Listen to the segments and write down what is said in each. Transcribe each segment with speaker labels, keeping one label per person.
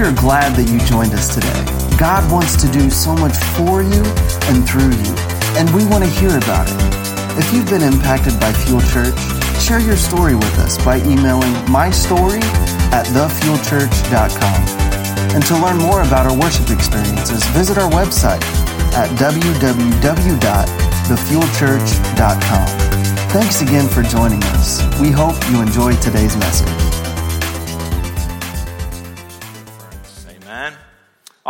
Speaker 1: We are glad that you joined us today. God wants to do so much for you and through you, and we want to hear about it. If you've been impacted by Fuel Church, share your story with us by emailing my story at thefuelchurch.com. And to learn more about our worship experiences, visit our website at www.thefuelchurch.com. Thanks again for joining us. We hope you enjoyed today's message.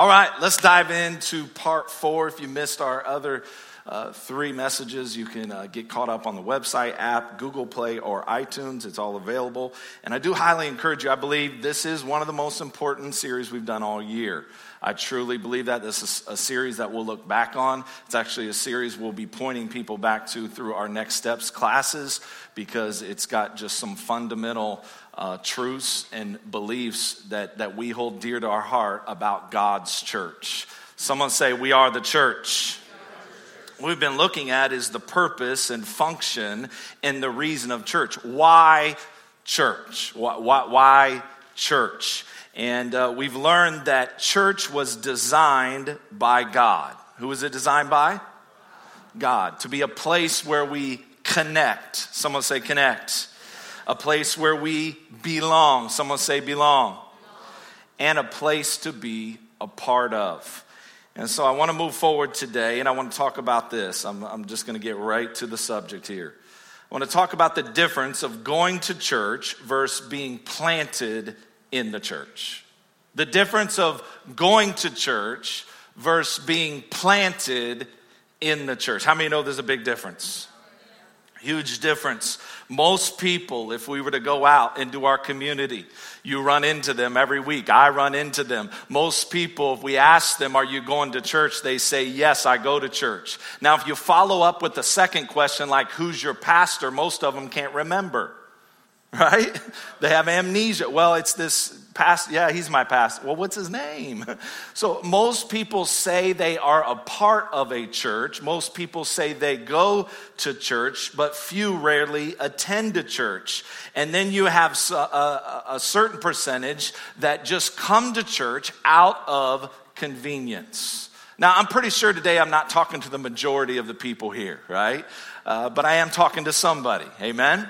Speaker 2: All right, let's dive into part four. If you missed our other uh, three messages, you can uh, get caught up on the website, app, Google Play, or iTunes. It's all available. And I do highly encourage you. I believe this is one of the most important series we've done all year. I truly believe that this is a series that we'll look back on. It's actually a series we'll be pointing people back to through our Next Steps classes because it's got just some fundamental uh, truths and beliefs that, that we hold dear to our heart about God's church. Someone say, We are the church. We've been looking at is the purpose and function and the reason of church. Why church? Why, why, why church? And uh, we've learned that church was designed by God. Who was it designed by? God. To be a place where we connect. Someone say connect. A place where we belong. Someone say belong. And a place to be a part of. And so I want to move forward today and I want to talk about this. I'm, I'm just going to get right to the subject here. I want to talk about the difference of going to church versus being planted in the church. The difference of going to church versus being planted in the church. How many know there's a big difference? Huge difference. Most people, if we were to go out into our community, you run into them every week. I run into them. Most people, if we ask them, Are you going to church? they say, Yes, I go to church. Now, if you follow up with the second question, like, Who's your pastor? Most of them can't remember right? They have amnesia. Well, it's this past, yeah, he's my past. Well, what's his name? So most people say they are a part of a church. Most people say they go to church, but few rarely attend a church. And then you have a, a certain percentage that just come to church out of convenience. Now, I'm pretty sure today I'm not talking to the majority of the people here, right? Uh, but I am talking to somebody. Amen?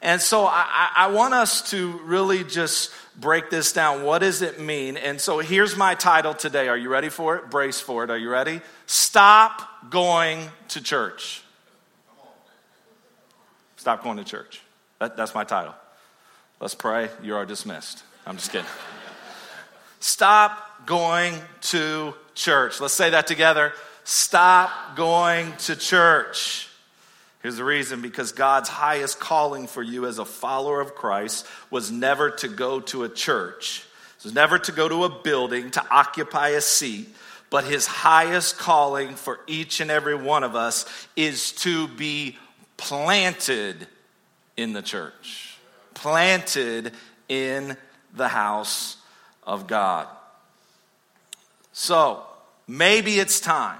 Speaker 2: And so I, I, want us to really just break this down. What does it mean? And so here's my title today. Are you ready for it? Brace for it. Are you ready? Stop going to church. Stop going to church. That, that's my title. Let's pray. You are dismissed. I'm just kidding. Stop going to church. Let's say that together. Stop going to church. Here's the reason because God's highest calling for you as a follower of Christ was never to go to a church, it was never to go to a building to occupy a seat, but his highest calling for each and every one of us is to be planted in the church, planted in the house of God. So maybe it's time.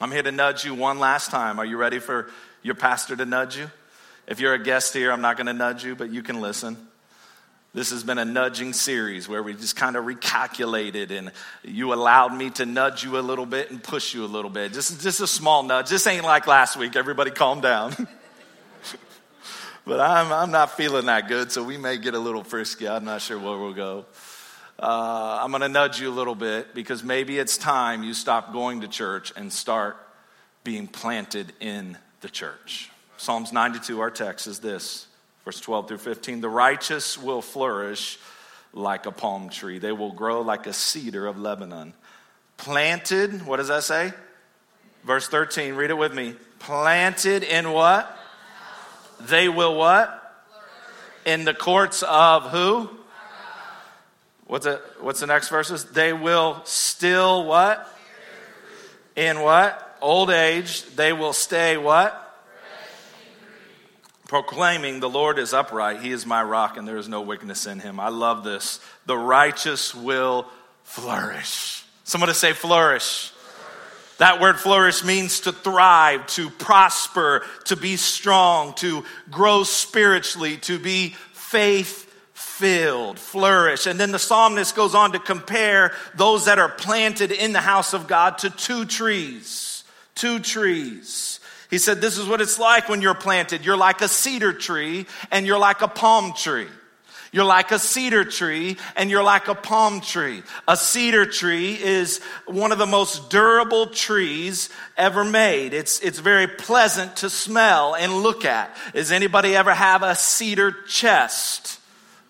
Speaker 2: I'm here to nudge you one last time. Are you ready for your pastor to nudge you. If you're a guest here, I'm not going to nudge you, but you can listen. This has been a nudging series where we just kind of recalculated and you allowed me to nudge you a little bit and push you a little bit. Just, just a small nudge. This ain't like last week. Everybody calm down. but I'm, I'm not feeling that good, so we may get a little frisky. I'm not sure where we'll go. Uh, I'm going to nudge you a little bit because maybe it's time you stop going to church and start being planted in the church. Psalms 92, our text is this, verse 12 through 15. The righteous will flourish like a palm tree, they will grow like a cedar of Lebanon. Planted, what does that say? Verse 13, read it with me. Planted in what? They will what? In the courts of who? What's it? What's the next verses? They will still what? In what? Old age, they will stay what? Proclaiming the Lord is upright, he is my rock, and there is no wickedness in him. I love this. The righteous will flourish. Somebody say flourish. That word flourish means to thrive, to prosper, to be strong, to grow spiritually, to be faith filled, flourish. And then the psalmist goes on to compare those that are planted in the house of God to two trees. Two trees. He said, This is what it's like when you're planted. You're like a cedar tree and you're like a palm tree. You're like a cedar tree and you're like a palm tree. A cedar tree is one of the most durable trees ever made. It's, it's very pleasant to smell and look at. Does anybody ever have a cedar chest?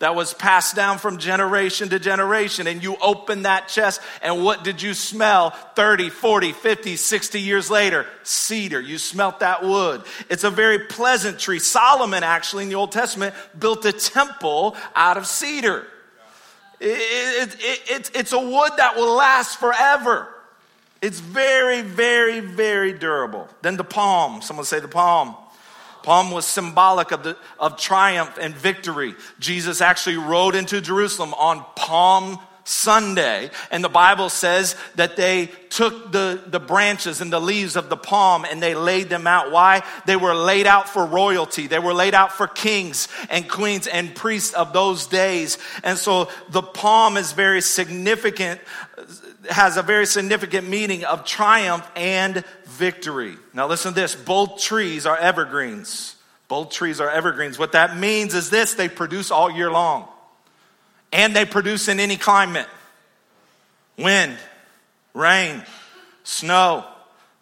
Speaker 2: That was passed down from generation to generation. And you open that chest, and what did you smell 30, 40, 50, 60 years later? Cedar. You smelt that wood. It's a very pleasant tree. Solomon, actually, in the Old Testament, built a temple out of cedar. It, it, it, it's a wood that will last forever. It's very, very, very durable. Then the palm. Someone say the palm. Palm was symbolic of, the, of triumph and victory. Jesus actually rode into Jerusalem on Palm Sunday, and the Bible says that they took the, the branches and the leaves of the palm and they laid them out. Why? They were laid out for royalty. They were laid out for kings and queens and priests of those days. And so the palm is very significant, has a very significant meaning of triumph and victory. Now, listen to this both trees are evergreens. Both trees are evergreens. What that means is this they produce all year long, and they produce in any climate wind, rain, snow.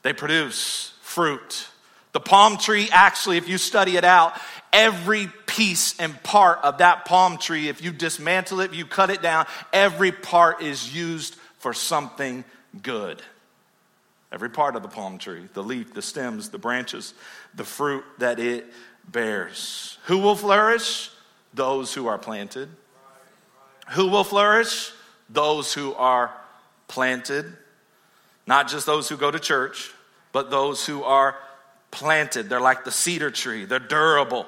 Speaker 2: They produce fruit. The palm tree, actually, if you study it out, every piece and part of that palm tree, if you dismantle it, if you cut it down, every part is used for something good. Every part of the palm tree the leaf, the stems, the branches, the fruit that it bears. Who will flourish? Those who are planted. Who will flourish? Those who are planted. Not just those who go to church, but those who are planted. They're like the cedar tree, they're durable.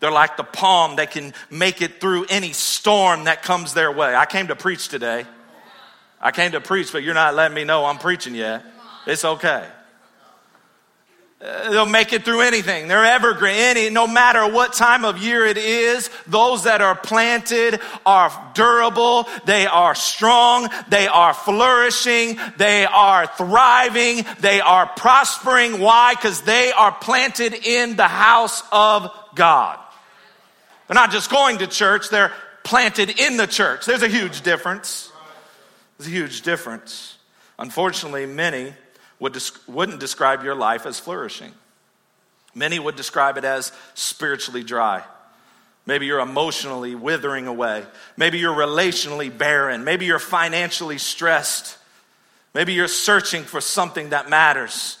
Speaker 2: They're like the palm, they can make it through any storm that comes their way. I came to preach today. I came to preach, but you're not letting me know I'm preaching yet. It's okay. They'll make it through anything. They're evergreen. Any, no matter what time of year it is, those that are planted are durable. They are strong. They are flourishing. They are thriving. They are prospering. Why? Because they are planted in the house of God. They're not just going to church, they're planted in the church. There's a huge difference. There's a huge difference. Unfortunately, many would, wouldn't describe your life as flourishing. Many would describe it as spiritually dry. Maybe you're emotionally withering away. Maybe you're relationally barren. Maybe you're financially stressed. Maybe you're searching for something that matters.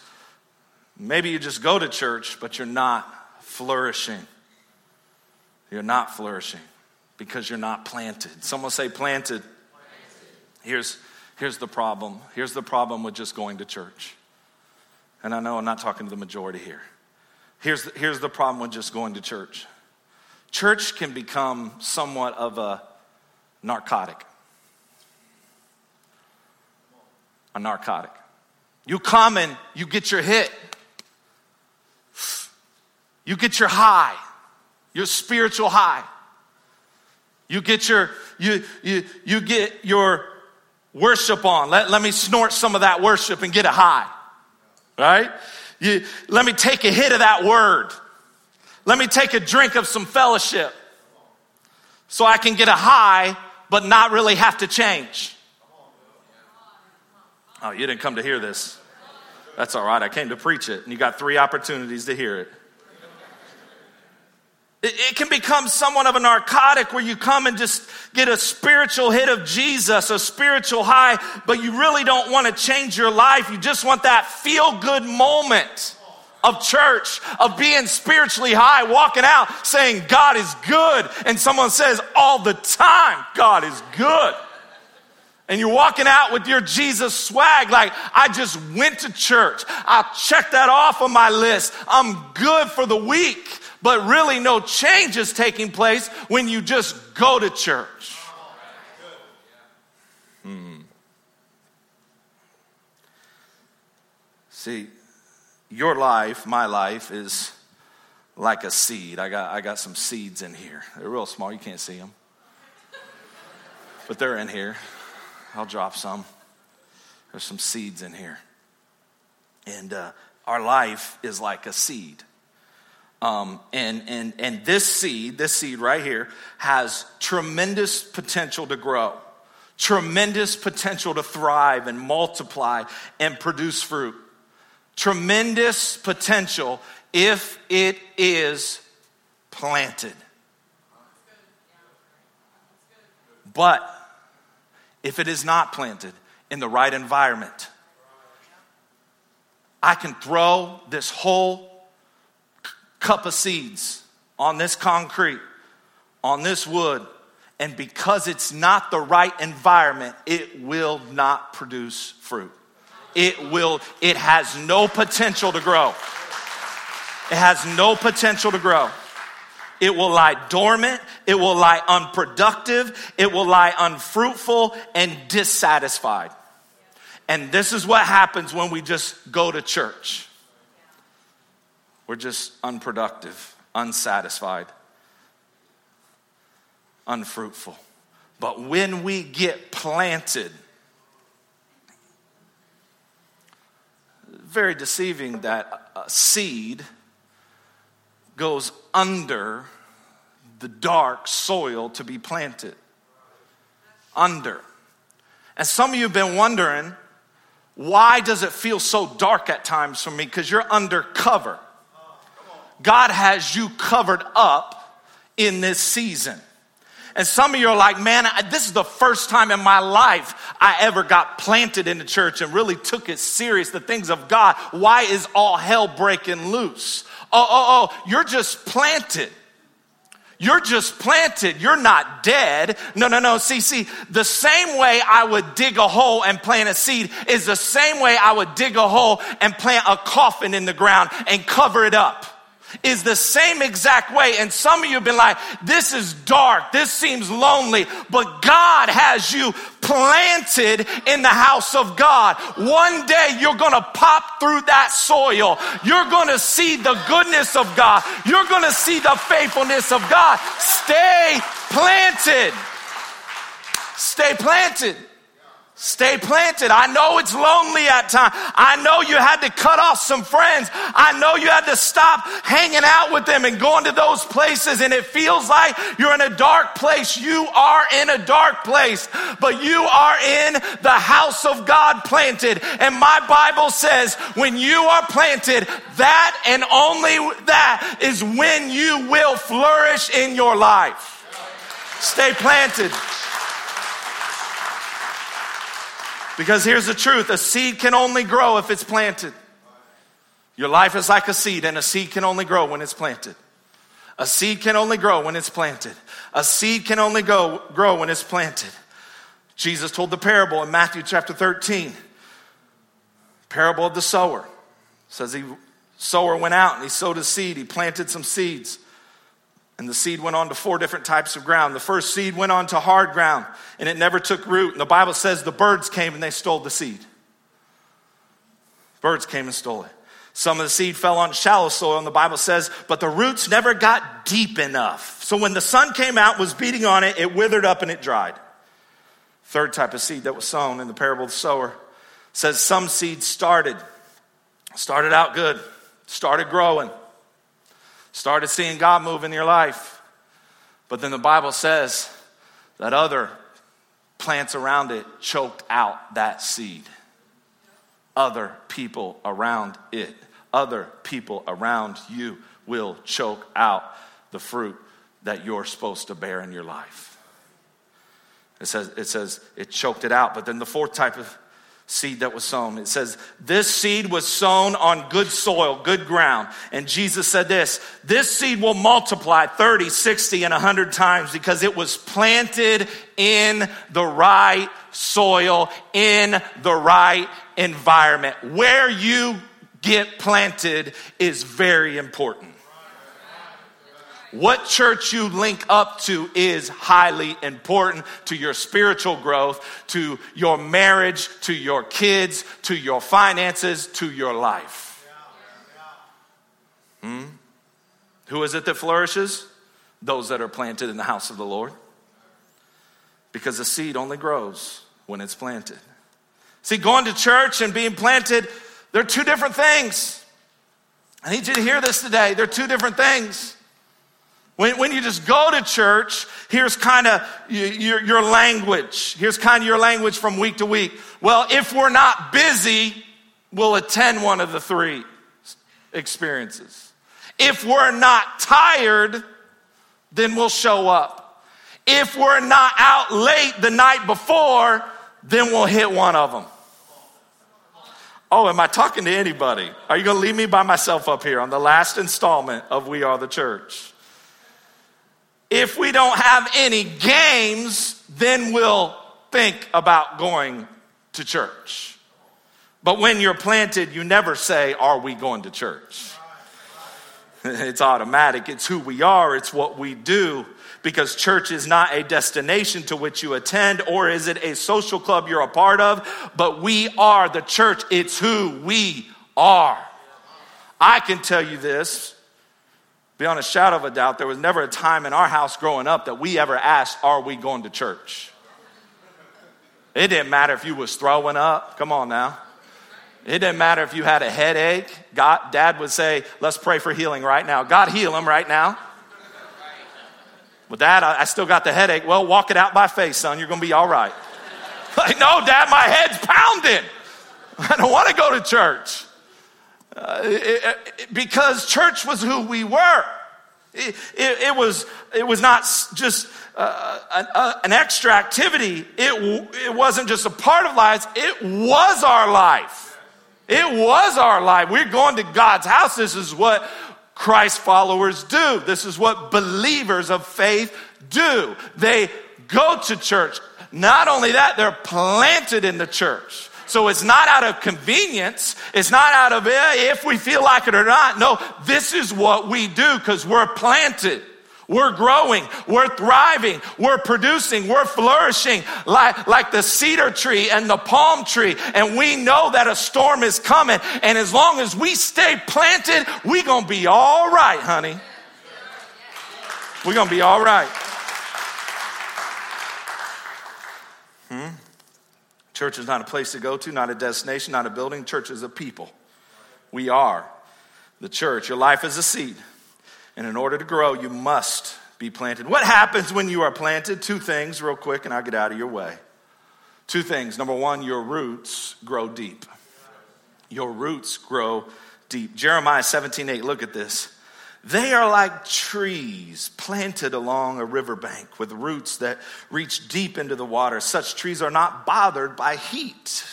Speaker 2: Maybe you just go to church, but you're not flourishing. You're not flourishing because you're not planted. Someone say planted. planted. Here's Here's the problem. Here's the problem with just going to church. And I know I'm not talking to the majority here. Here's the, here's the problem with just going to church church can become somewhat of a narcotic. A narcotic. You come and you get your hit, you get your high, your spiritual high. You get your you you you get your worship on. Let, let me snort some of that worship and get a high. Right? You, let me take a hit of that word. Let me take a drink of some fellowship so I can get a high but not really have to change. Oh, you didn't come to hear this. That's all right. I came to preach it, and you got three opportunities to hear it. It, it can become somewhat of a narcotic where you come and just get a spiritual hit of Jesus, a spiritual high, but you really don't want to change your life. You just want that feel good moment of church, of being spiritually high, walking out saying, God is good. And someone says all the time, God is good. And you're walking out with your Jesus swag, like, I just went to church. I'll check that off on my list. I'm good for the week but really no change is taking place when you just go to church. Hmm. See, your life, my life, is like a seed. I got, I got some seeds in here. They're real small, you can't see them. but they're in here. I'll drop some. There's some seeds in here. And uh, our life is like a seed. Um, and, and, and this seed, this seed right here, has tremendous potential to grow, tremendous potential to thrive and multiply and produce fruit. Tremendous potential if it is planted. But if it is not planted in the right environment, I can throw this whole cup of seeds on this concrete, on this wood, and because it's not the right environment, it will not produce fruit. It will, it has no potential to grow. It has no potential to grow. It will lie dormant. It will lie unproductive. It will lie unfruitful and dissatisfied. And this is what happens when we just go to church. We're just unproductive, unsatisfied, unfruitful. But when we get planted, very deceiving that a seed goes under the dark soil to be planted. Under. And some of you have been wondering, why does it feel so dark at times for me? Because you're under cover. God has you covered up in this season. And some of you are like, man, this is the first time in my life I ever got planted in the church and really took it serious, the things of God. Why is all hell breaking loose? Oh, oh, oh, you're just planted. You're just planted. You're not dead. No, no, no. See, see, the same way I would dig a hole and plant a seed is the same way I would dig a hole and plant a coffin in the ground and cover it up is the same exact way. And some of you have been like, this is dark. This seems lonely. But God has you planted in the house of God. One day you're to pop through that soil. You're to see the goodness of God. You're to see the faithfulness of God. Stay planted. Stay planted. Stay planted. I know it's lonely at times. I know you had to cut off some friends. I know you had to stop hanging out with them and going to those places and it feels like you're in a dark place. You are in a dark place, but you are in the house of God planted. And my Bible says when you are planted, that and only that is when you will flourish in your life. Stay planted. Because here's the truth a seed can only grow if it's planted. Your life is like a seed, and a seed can only grow when it's planted. A seed can only grow when it's planted. A seed can only go, grow when it's planted. Jesus told the parable in Matthew chapter 13. Parable of the sower. Says he sower went out and he sowed a seed. He planted some seeds. And the seed went on to four different types of ground. The first seed went on to hard ground, and it never took root. And the Bible says the birds came and they stole the seed. Birds came and stole it. Some of the seed fell on shallow soil, and the Bible says, but the roots never got deep enough. So when the sun came out, was beating on it, it withered up and it dried. Third type of seed that was sown in the parable of the sower says some seed started, started out good, started growing started seeing God move in your life. But then the Bible says that other plants around it choked out that seed. Other people around it, other people around you will choke out the fruit that you're supposed to bear in your life. It says, it says it choked it out. But then the fourth type of seed that was sown. It says, This seed was sown on good soil, good ground. And Jesus said this this seed will multiply 30, 60, and 100 times because it was planted in the right soil, in the right environment. Where you get planted is very important. What church you link up to is highly important to your spiritual growth, to your marriage, to your kids, to your finances, to your life. Hmm? Who is it that flourishes? Those that are planted in the house of the Lord. because the seed only grows when it's planted. See, going to church and being planted, they're two different things. I need you to hear this today. They're two different things. When, when you just go to church, here's kind of your, your language. Here's kind of your language from week to week. Well, if we're not busy, we'll attend one of the three experiences. If we're not tired, then we'll show up. If we're not out late the night before, then we'll hit one of them. Oh, am I talking to anybody? Are you going to leave me by myself up here on the last installment of We Are the Church? If we don't have any games, then we'll think about going to church. But when you're planted, you never say, Are we going to church? It's automatic. It's who we are. It's what we do. Because church is not a destination to which you attend, or is it a social club you're a part of? But we are the church. It's who we are. I can tell you this beyond a shadow of a doubt, there was never a time in our house growing up that we ever asked, Are we going to church? It didn't matter if you was throwing up. Come on now. It didn't matter if you had a headache. God, Dad would say, Let's pray for healing right now. God, heal him right now. Well, Dad, I, I still got the headache. Well, walk it out by faith, son. You're going to be all right. like, no, Dad, my head's pounding. I don't want to go to church. Uh, because church was who we were. It, it, was, it was not just uh, an, uh, an, extra activity, it, it wasn't just a part of lives, it was our life. It was our life. We're going to God's house. This is what Christ followers do. This is what believers of faith do. They go to church. Not only that, they're planted in the church. So it's not out of convenience. It's not out of eh, if we feel like it or not. No, this is what we do because we're planted. We're growing, we're thriving, we're producing, we're flourishing like, like the cedar tree and the palm tree. And we know that a storm is coming. And as long as we stay planted, we're going to be all right, honey. We're going to be all right. Church is not a place to go to, not a destination, not a building. Church is a people. We are the church. Your life is a seed. And in order to grow, you must be planted. What happens when you are planted? Two things, real quick, and I'll get out of your way. Two things. Number one, your roots grow deep. Your roots grow deep. Jeremiah 17 8, look at this. They are like trees planted along a riverbank with roots that reach deep into the water. Such trees are not bothered by heat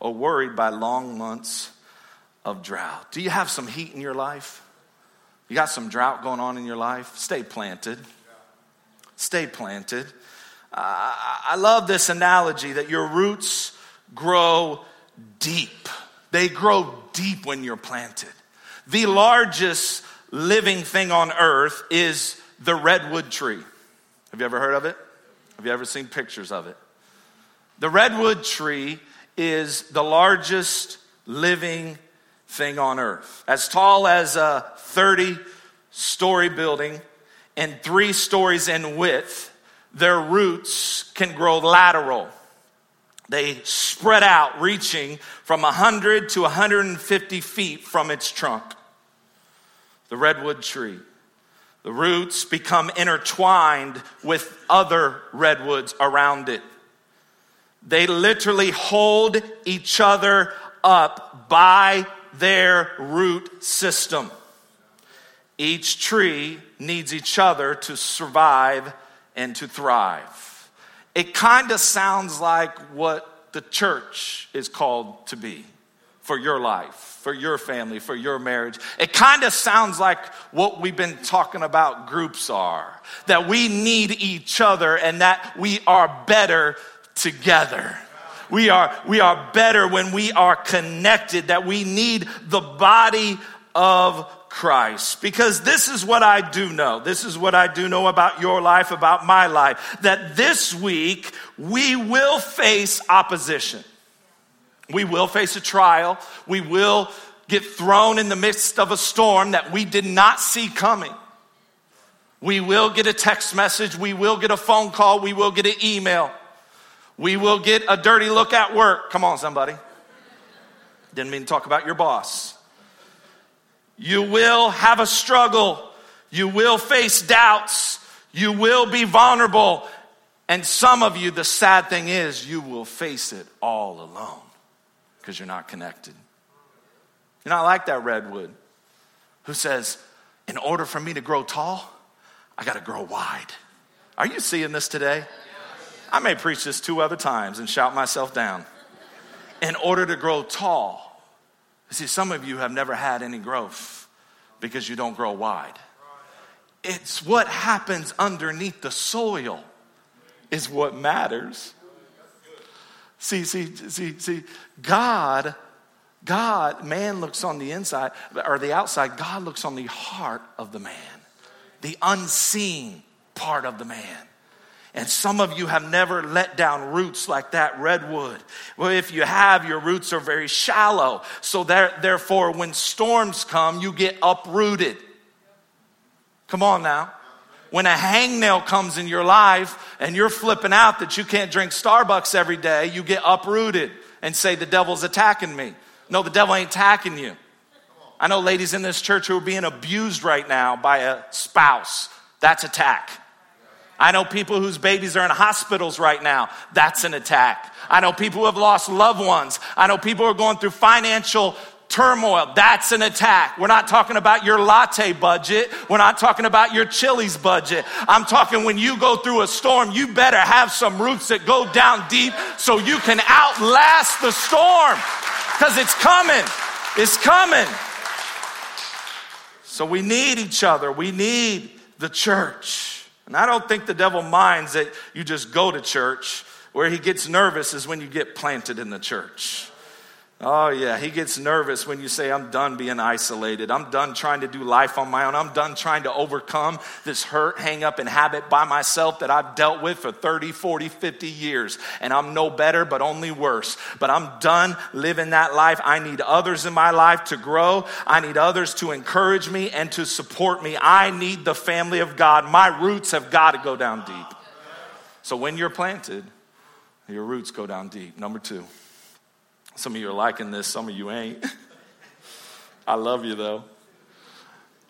Speaker 2: or worried by long months of drought. Do you have some heat in your life? You got some drought going on in your life? Stay planted. Stay planted. Uh, I love this analogy that your roots grow deep. They grow deep when you're planted. The largest living thing on earth is the redwood tree. Have you ever heard of it? Have you ever seen pictures of it? The redwood tree is the largest living thing on earth. As tall as a 30 story building and three stories in width, their roots can grow lateral. They spread out, reaching from 100 to 150 feet from its trunk. The redwood tree. The roots become intertwined with other redwoods around it. They literally hold each other up by their root system. Each tree needs each other to survive and to thrive. It kind of sounds like what the church is called to be for your life, for your family, for your marriage. It kind of sounds like what we've been talking about groups are that we need each other and that we are better together. We are, we are better when we are connected, that we need the body of Christ. Because this is what I do know. This is what I do know about your life, about my life. That this week we will face opposition. We will face a trial. We will get thrown in the midst of a storm that we did not see coming. We will get a text message. We will get a phone call. We will get an email We will get a dirty look at work. Come on, somebody. Didn't mean to talk about your boss. You will have a struggle. You will face doubts. You will be vulnerable. And some of you, the sad thing is, you will face it all alone because you're not connected. You're not like that redwood who says, in order for me to grow tall, I got to grow wide. Are you seeing this today? I may preach this two other times and shout myself down. In order to grow tall, see, some of you have never had any growth because you don't grow wide. It's what happens underneath the soil is what matters. See, see, see, see, God, God, man looks on the inside or the outside, God looks on the heart of the man, the unseen part of the man. And some of you have never let down roots like that redwood. Well, if you have, your roots are very shallow. So there, therefore, when storms come, you get uprooted. Come on now. When a hangnail comes in your life and you're flipping out that you can't drink Starbucks every day, you get uprooted and say, The devil's attacking me. No, the devil ain't attacking you. I know ladies in this church who are being abused right now by a spouse. That's attack. I know people whose babies are in hospitals right now. That's an attack. I know people who have lost loved ones. I know people who are going through financial turmoil. That's an attack. We're not talking about your latte budget. We're not talking about your Chili's budget. I'm talking when you go through a storm, you better have some roots that go down deep so you can outlast the storm because it's coming. It's coming. So we need each other. We need the church. And I don't think the devil minds that you just go to church. Where he gets nervous is when you get planted in the church. Oh, yeah, he gets nervous when you say, I'm done being isolated. I'm done trying to do life on my own. I'm done trying to overcome this hurt, hang up, and habit by myself that I've dealt with for 30, 40, 50 years. And I'm no better, but only worse. But I'm done living that life. I need others in my life to grow. I need others to encourage me and to support me. I need the family of God. My roots have got to go down deep. So when you're planted, your roots go down deep. Number two. Some of you are liking this, some of you ain't. I love you though.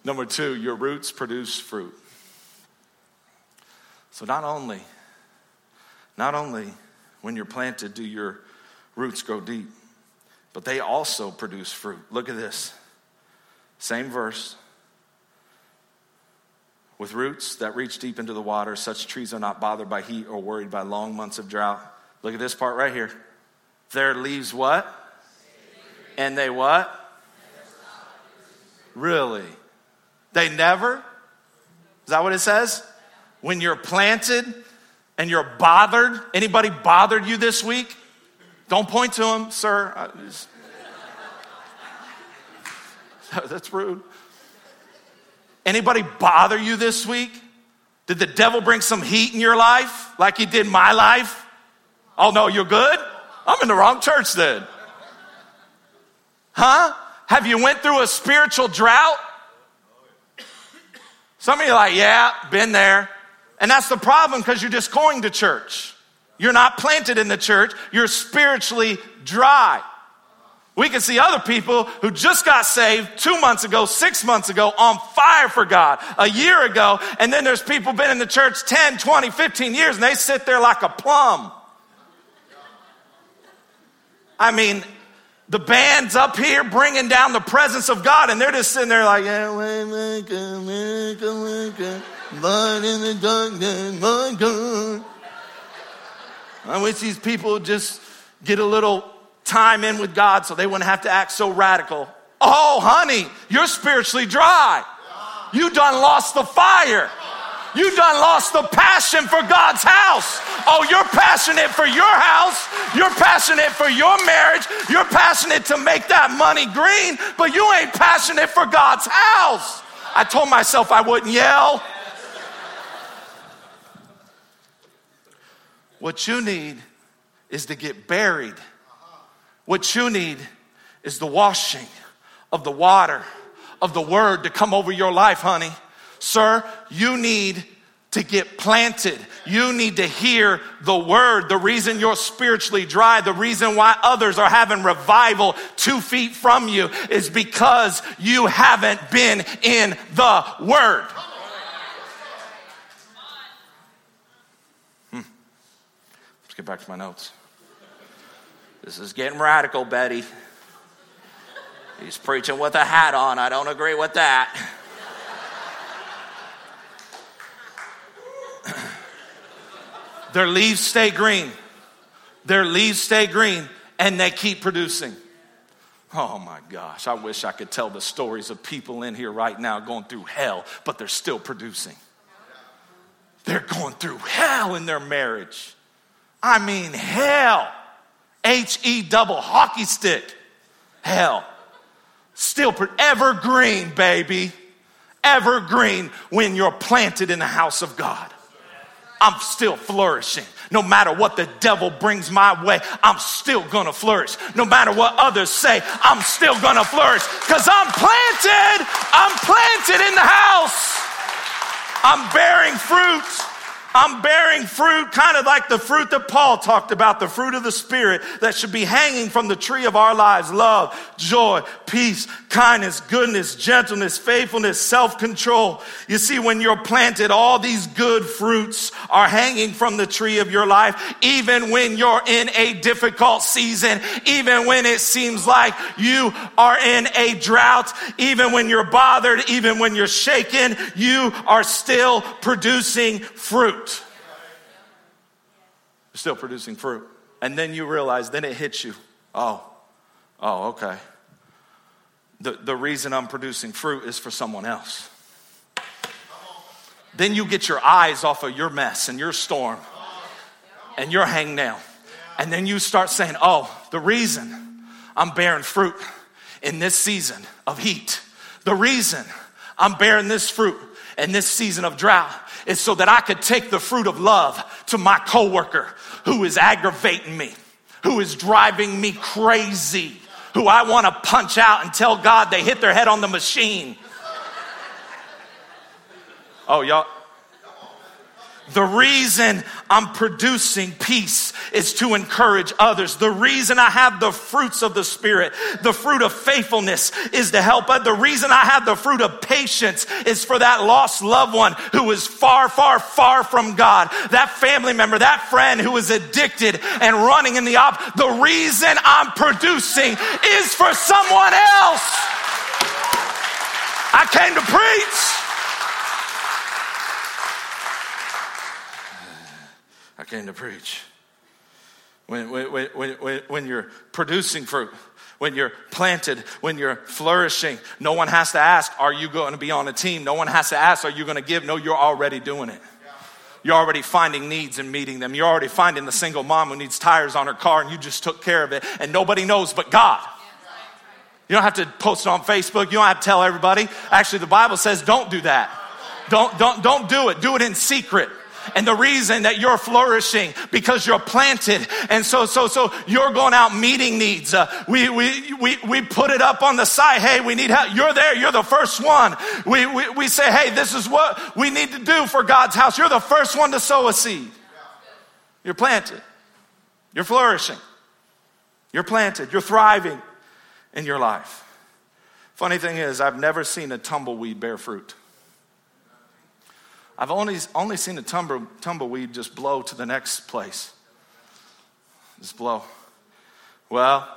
Speaker 2: Number two, your roots produce fruit. So not only, not only when you're planted do your roots grow deep, but they also produce fruit. Look at this. Same verse. With roots that reach deep into the water, such trees are not bothered by heat or worried by long months of drought. Look at this part right here. Their leaves what? And they what? Really? They never? Is that what it says? When you're planted and you're bothered, anybody bothered you this week? Don't point to them, sir. That's rude. Anybody bother you this week? Did the devil bring some heat in your life like he did my life? Oh no, you're good? I'm in the wrong church then. Huh? Have you went through a spiritual drought? Some of you like, yeah, been there. And that's the problem because you're just going to church. You're not planted in the church. You're spiritually dry. We can see other people who just got saved two months ago, six months ago, on fire for God, a year ago, and then there's people been in the church 10, 20, 15 years, and they sit there like a plum. I mean, the band's up here bringing down the presence of God, and they're just sitting there like, yeah, but in the darkness, my God. I wish these people just get a little time in with God so they wouldn't have to act so radical. Oh, honey, you're spiritually dry. You done lost the fire. You done lost the passion for God's house. Oh, you're passionate for your house. You're passionate for your marriage. You're passionate to make that money green, but you ain't passionate for God's house. I told myself I wouldn't yell. What you need is to get buried. What you need is the washing of the water of the word to come over your life, honey. Sir, you need to get planted. You need to hear the word. The reason you're spiritually dry, the reason why others are having revival two feet from you is because you haven't been in the word. Hmm. Let's get back to my notes. This is getting radical, Betty. He's preaching with a hat on. I don't agree with that. Their leaves stay green. Their leaves stay green and they keep producing. Oh my gosh, I wish I could tell the stories of people in here right now going through hell, but they're still producing. They're going through hell in their marriage. I mean, hell. H E double hockey stick. Hell. Still evergreen, baby. Evergreen when you're planted in the house of God. I'm still flourishing. No matter what the devil brings my way, I'm still gonna flourish. No matter what others say, I'm still gonna flourish because I'm planted. I'm planted in the house. I'm bearing fruit. I'm bearing fruit, kind of like the fruit that Paul talked about, the fruit of the Spirit that should be hanging from the tree of our lives love, joy, peace, kindness, goodness, gentleness, faithfulness, self control. You see, when you're planted, all these good fruits are hanging from the tree of your life, even when you're in a difficult season, even when it seems like you are in a drought, even when you're bothered, even when you're shaken, you are still producing fruit still producing fruit. And then you realize, then it hits you. Oh, oh, okay. The, the reason I'm producing fruit is for someone else. Then you get your eyes off of your mess and your storm and your hangnail. And then you start saying, oh, the reason I'm bearing fruit in this season of heat, the reason I'm bearing this fruit in this season of drought is so that I could take the fruit of love to my coworker who is aggravating me, who is driving me crazy, who I want to punch out and tell God they hit their head on the machine. Oh, y'all, the reason I'm producing peace is to encourage others. The reason I have the fruits of the Spirit, the fruit of faithfulness is to help. The reason I have the fruit of patience is for that lost loved one who is far, far, far from God. That family member, that friend who is addicted and running in the op. The reason I'm producing is for someone else. I came to preach. Came to preach. When, when, when, when, you're producing fruit, when you're planted, when you're flourishing, no one has to ask, Are you going to be on a team? No one has to ask, Are you going to give? No, you're already doing it. You're already finding needs and meeting them. You're already finding the single mom who needs tires on her car and you just took care of it and nobody knows but God. You don't have to post it on Facebook. You don't have to tell everybody. Actually, the Bible says don't do that. Don't, don't, don't do it. Do it in secret and the reason that you're flourishing because you're planted. And so, so, so you're going out meeting needs. Uh, we, we, we, we put it up on the side. Hey, we need help. You're there. You're the first one. We, we, we say, hey, this is what we need to do for God's house. You're the first one to sow a seed. You're planted. You're flourishing. You're planted. You're thriving in your life. Funny thing is, I've never seen a tumbleweed bear fruit. I've only, only seen a tumble, tumbleweed just blow to the next place. Just blow. Well,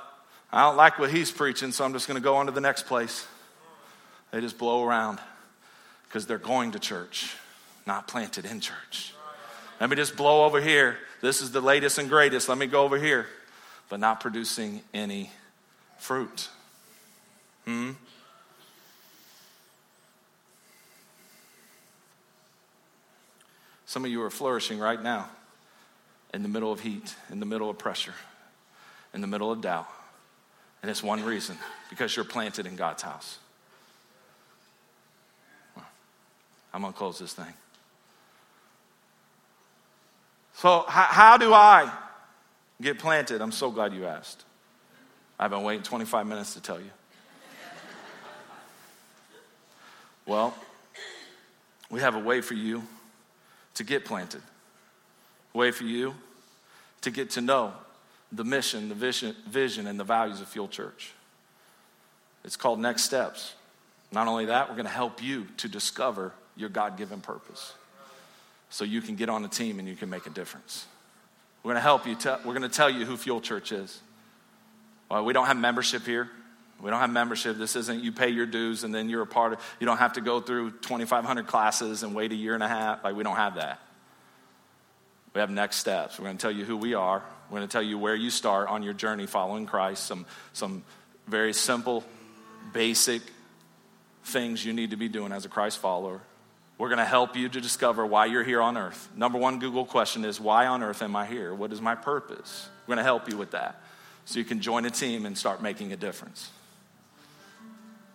Speaker 2: I don't like what he's preaching, so I'm just going to go on to the next place. They just blow around because they're going to church, not planted in church. Let me just blow over here. This is the latest and greatest. Let me go over here, but not producing any fruit. Hmm? Some of you are flourishing right now in the middle of heat, in the middle of pressure, in the middle of doubt. And it's one reason because you're planted in God's house. I'm going to close this thing. So, how, how, do I get planted? I'm so glad you asked. I've been waiting 25 minutes to tell you. Well, we have a way for you to get planted, way for you to get to know the mission, the vision, vision and the values of Fuel Church. It's called Next Steps. Not only that, we're going to help you to discover your God given purpose so you can get on a team and you can make a difference. We're going to help you. Te- we're going to tell you who Fuel Church is. Well, we don't have membership here. We don't have membership. This isn't you pay your dues and then you're a part of. You don't have to go through 2,500 classes and wait a year and a half. Like we don't have that. We have next steps. We're going to tell you who we are. We're going to tell you where you start on your journey following Christ. Some some very simple, basic things you need to be doing as a Christ follower. We're going to help you to discover why you're here on earth. Number one Google question is Why on earth am I here? What is my purpose? We're going to help you with that so you can join a team and start making a difference.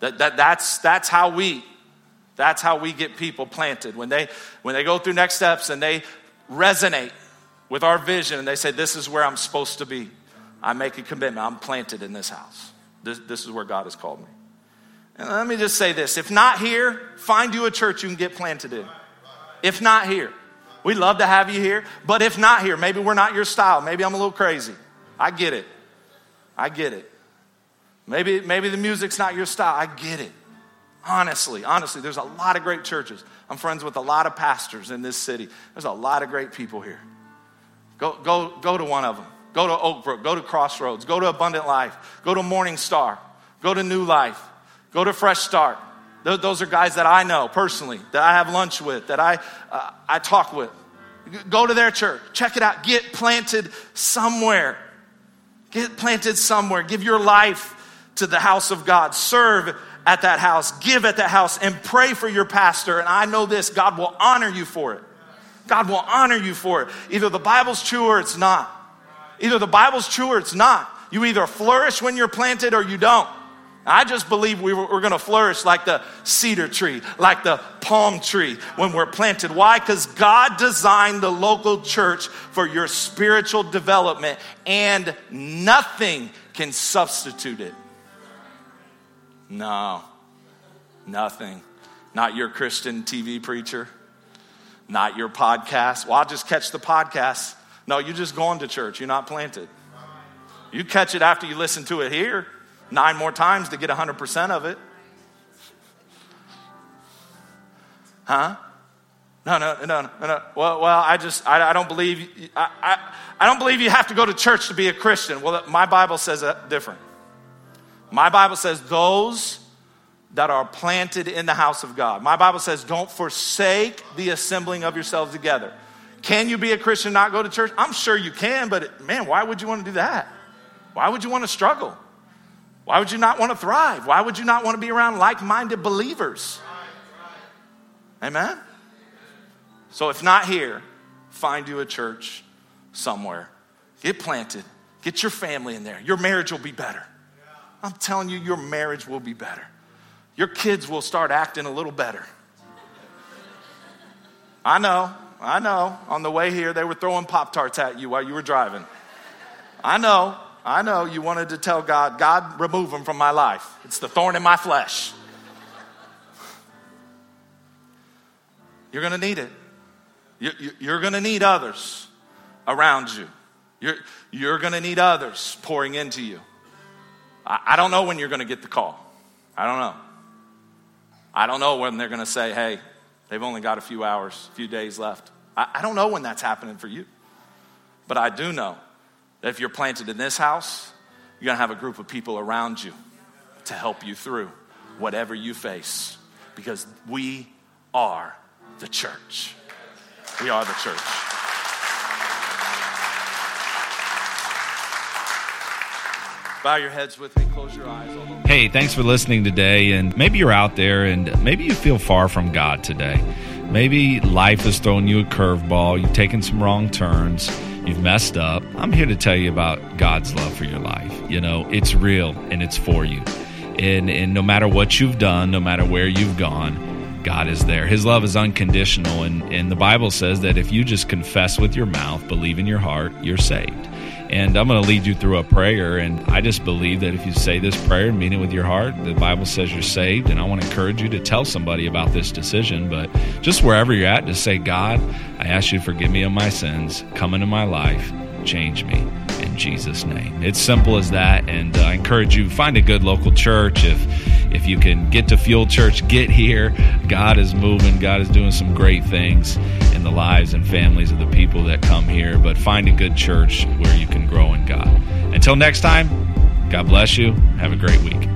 Speaker 2: That, that, that's, that's how we that's how we get people planted when they when they go through next steps and they resonate with our vision and they say this is where i'm supposed to be i make a commitment i'm planted in this house this, this is where god has called me and let me just say this if not here, find you a church you can get planted in. If not here, we'd love to have you here, but if not here, maybe we're not your style. Maybe I'm a little crazy. I get it. I get it. Maybe, maybe the music's not your style. I get it. Honestly, honestly, there's a lot of great churches. I'm friends with a lot of pastors in this city. There's a lot of great people here. Go, go, go to one of them. Go to Oakbrook. Go to Crossroads. Go to Abundant Life. Go to Morning Star. Go to New Life. Go to Fresh Start. Those are guys that I know personally, that I have lunch with, that I, uh, I talk with. Go to their church. Check it out. Get planted somewhere. Get planted somewhere. Give your life to the house of God. Serve at that house. Give at that house and pray for your pastor. And I know this God will honor you for it. God will honor you for it. Either the Bible's true or it's not. Either the Bible's true or it's not. You either flourish when you're planted or you don't. I just believe we we're going to flourish like the cedar tree, like the palm tree when we're planted. Why? Because God designed the local church for your spiritual development, and nothing can substitute it. No, nothing. Not your Christian TV preacher, not your podcast. Well, I'll just catch the podcast. No, you're just going to church, you're not planted. You catch it after you listen to it here nine more times to get 100% of it. Huh? No, no, no, no, no. Well, well I just, I, I don't believe, I, I, I don't believe you have to go to church to be a Christian. Well, my Bible says that different. My Bible says those that are planted in the house of God. My Bible says don't forsake the assembling of yourselves together. Can you be a Christian not go to church? I'm sure you can, but man, why would you want to do that? Why would you want to struggle? Why would you not want to thrive? Why would you not want to be around like minded believers? Amen? So, if not here, find you a church somewhere. Get planted. Get your family in there. Your marriage will be better. I'm telling you, your marriage will be better. Your kids will start acting a little better. I know, I know. On the way here, they were throwing Pop Tarts at you while you were driving. I know. I know you wanted to tell God, God, remove them from my life. It's the thorn in my flesh. You're going to need it. You're going to need others around you. You're, you're going to need others pouring into you. I don't know when you're going to get the call. I don't know. I don't know when they're going to say, hey, they've only got a few hours, a few days left. I don't know when that's happening for you. But I do know that if you're planted in this house, you're going to have a group of people around you to help you through whatever you face because we are the church. We are the church. Bow your heads with me, close your eyes.
Speaker 3: Hey, thanks for listening today. And maybe you're out there and maybe you feel far from God today. Maybe life has thrown you a curveball, you've taken some wrong turns you've messed up, I'm here to tell you about God's love for your life. You know, it's real and it's for you. And, and no matter what you've done, no matter where you've gone, God is there. His love is unconditional. And, and the Bible says that if you just confess with your mouth, believe in your heart, you're saved. And I'm going to lead you through a prayer. And I just believe that if you say this prayer and mean it with your heart, the Bible says you're saved. And I want to encourage you to tell somebody about this decision. But just wherever you're at, just say, God, I ask you to forgive me of my sins, come into my life, change me in Jesus' name. It's simple as that. And uh, I encourage you, find a good local church. If if you can get to Fuel Church, get here. God is moving. God is doing some great things in the lives and families of the people that come here. But find a good church where you can grow in God. Until next time, God bless you. Have a great week.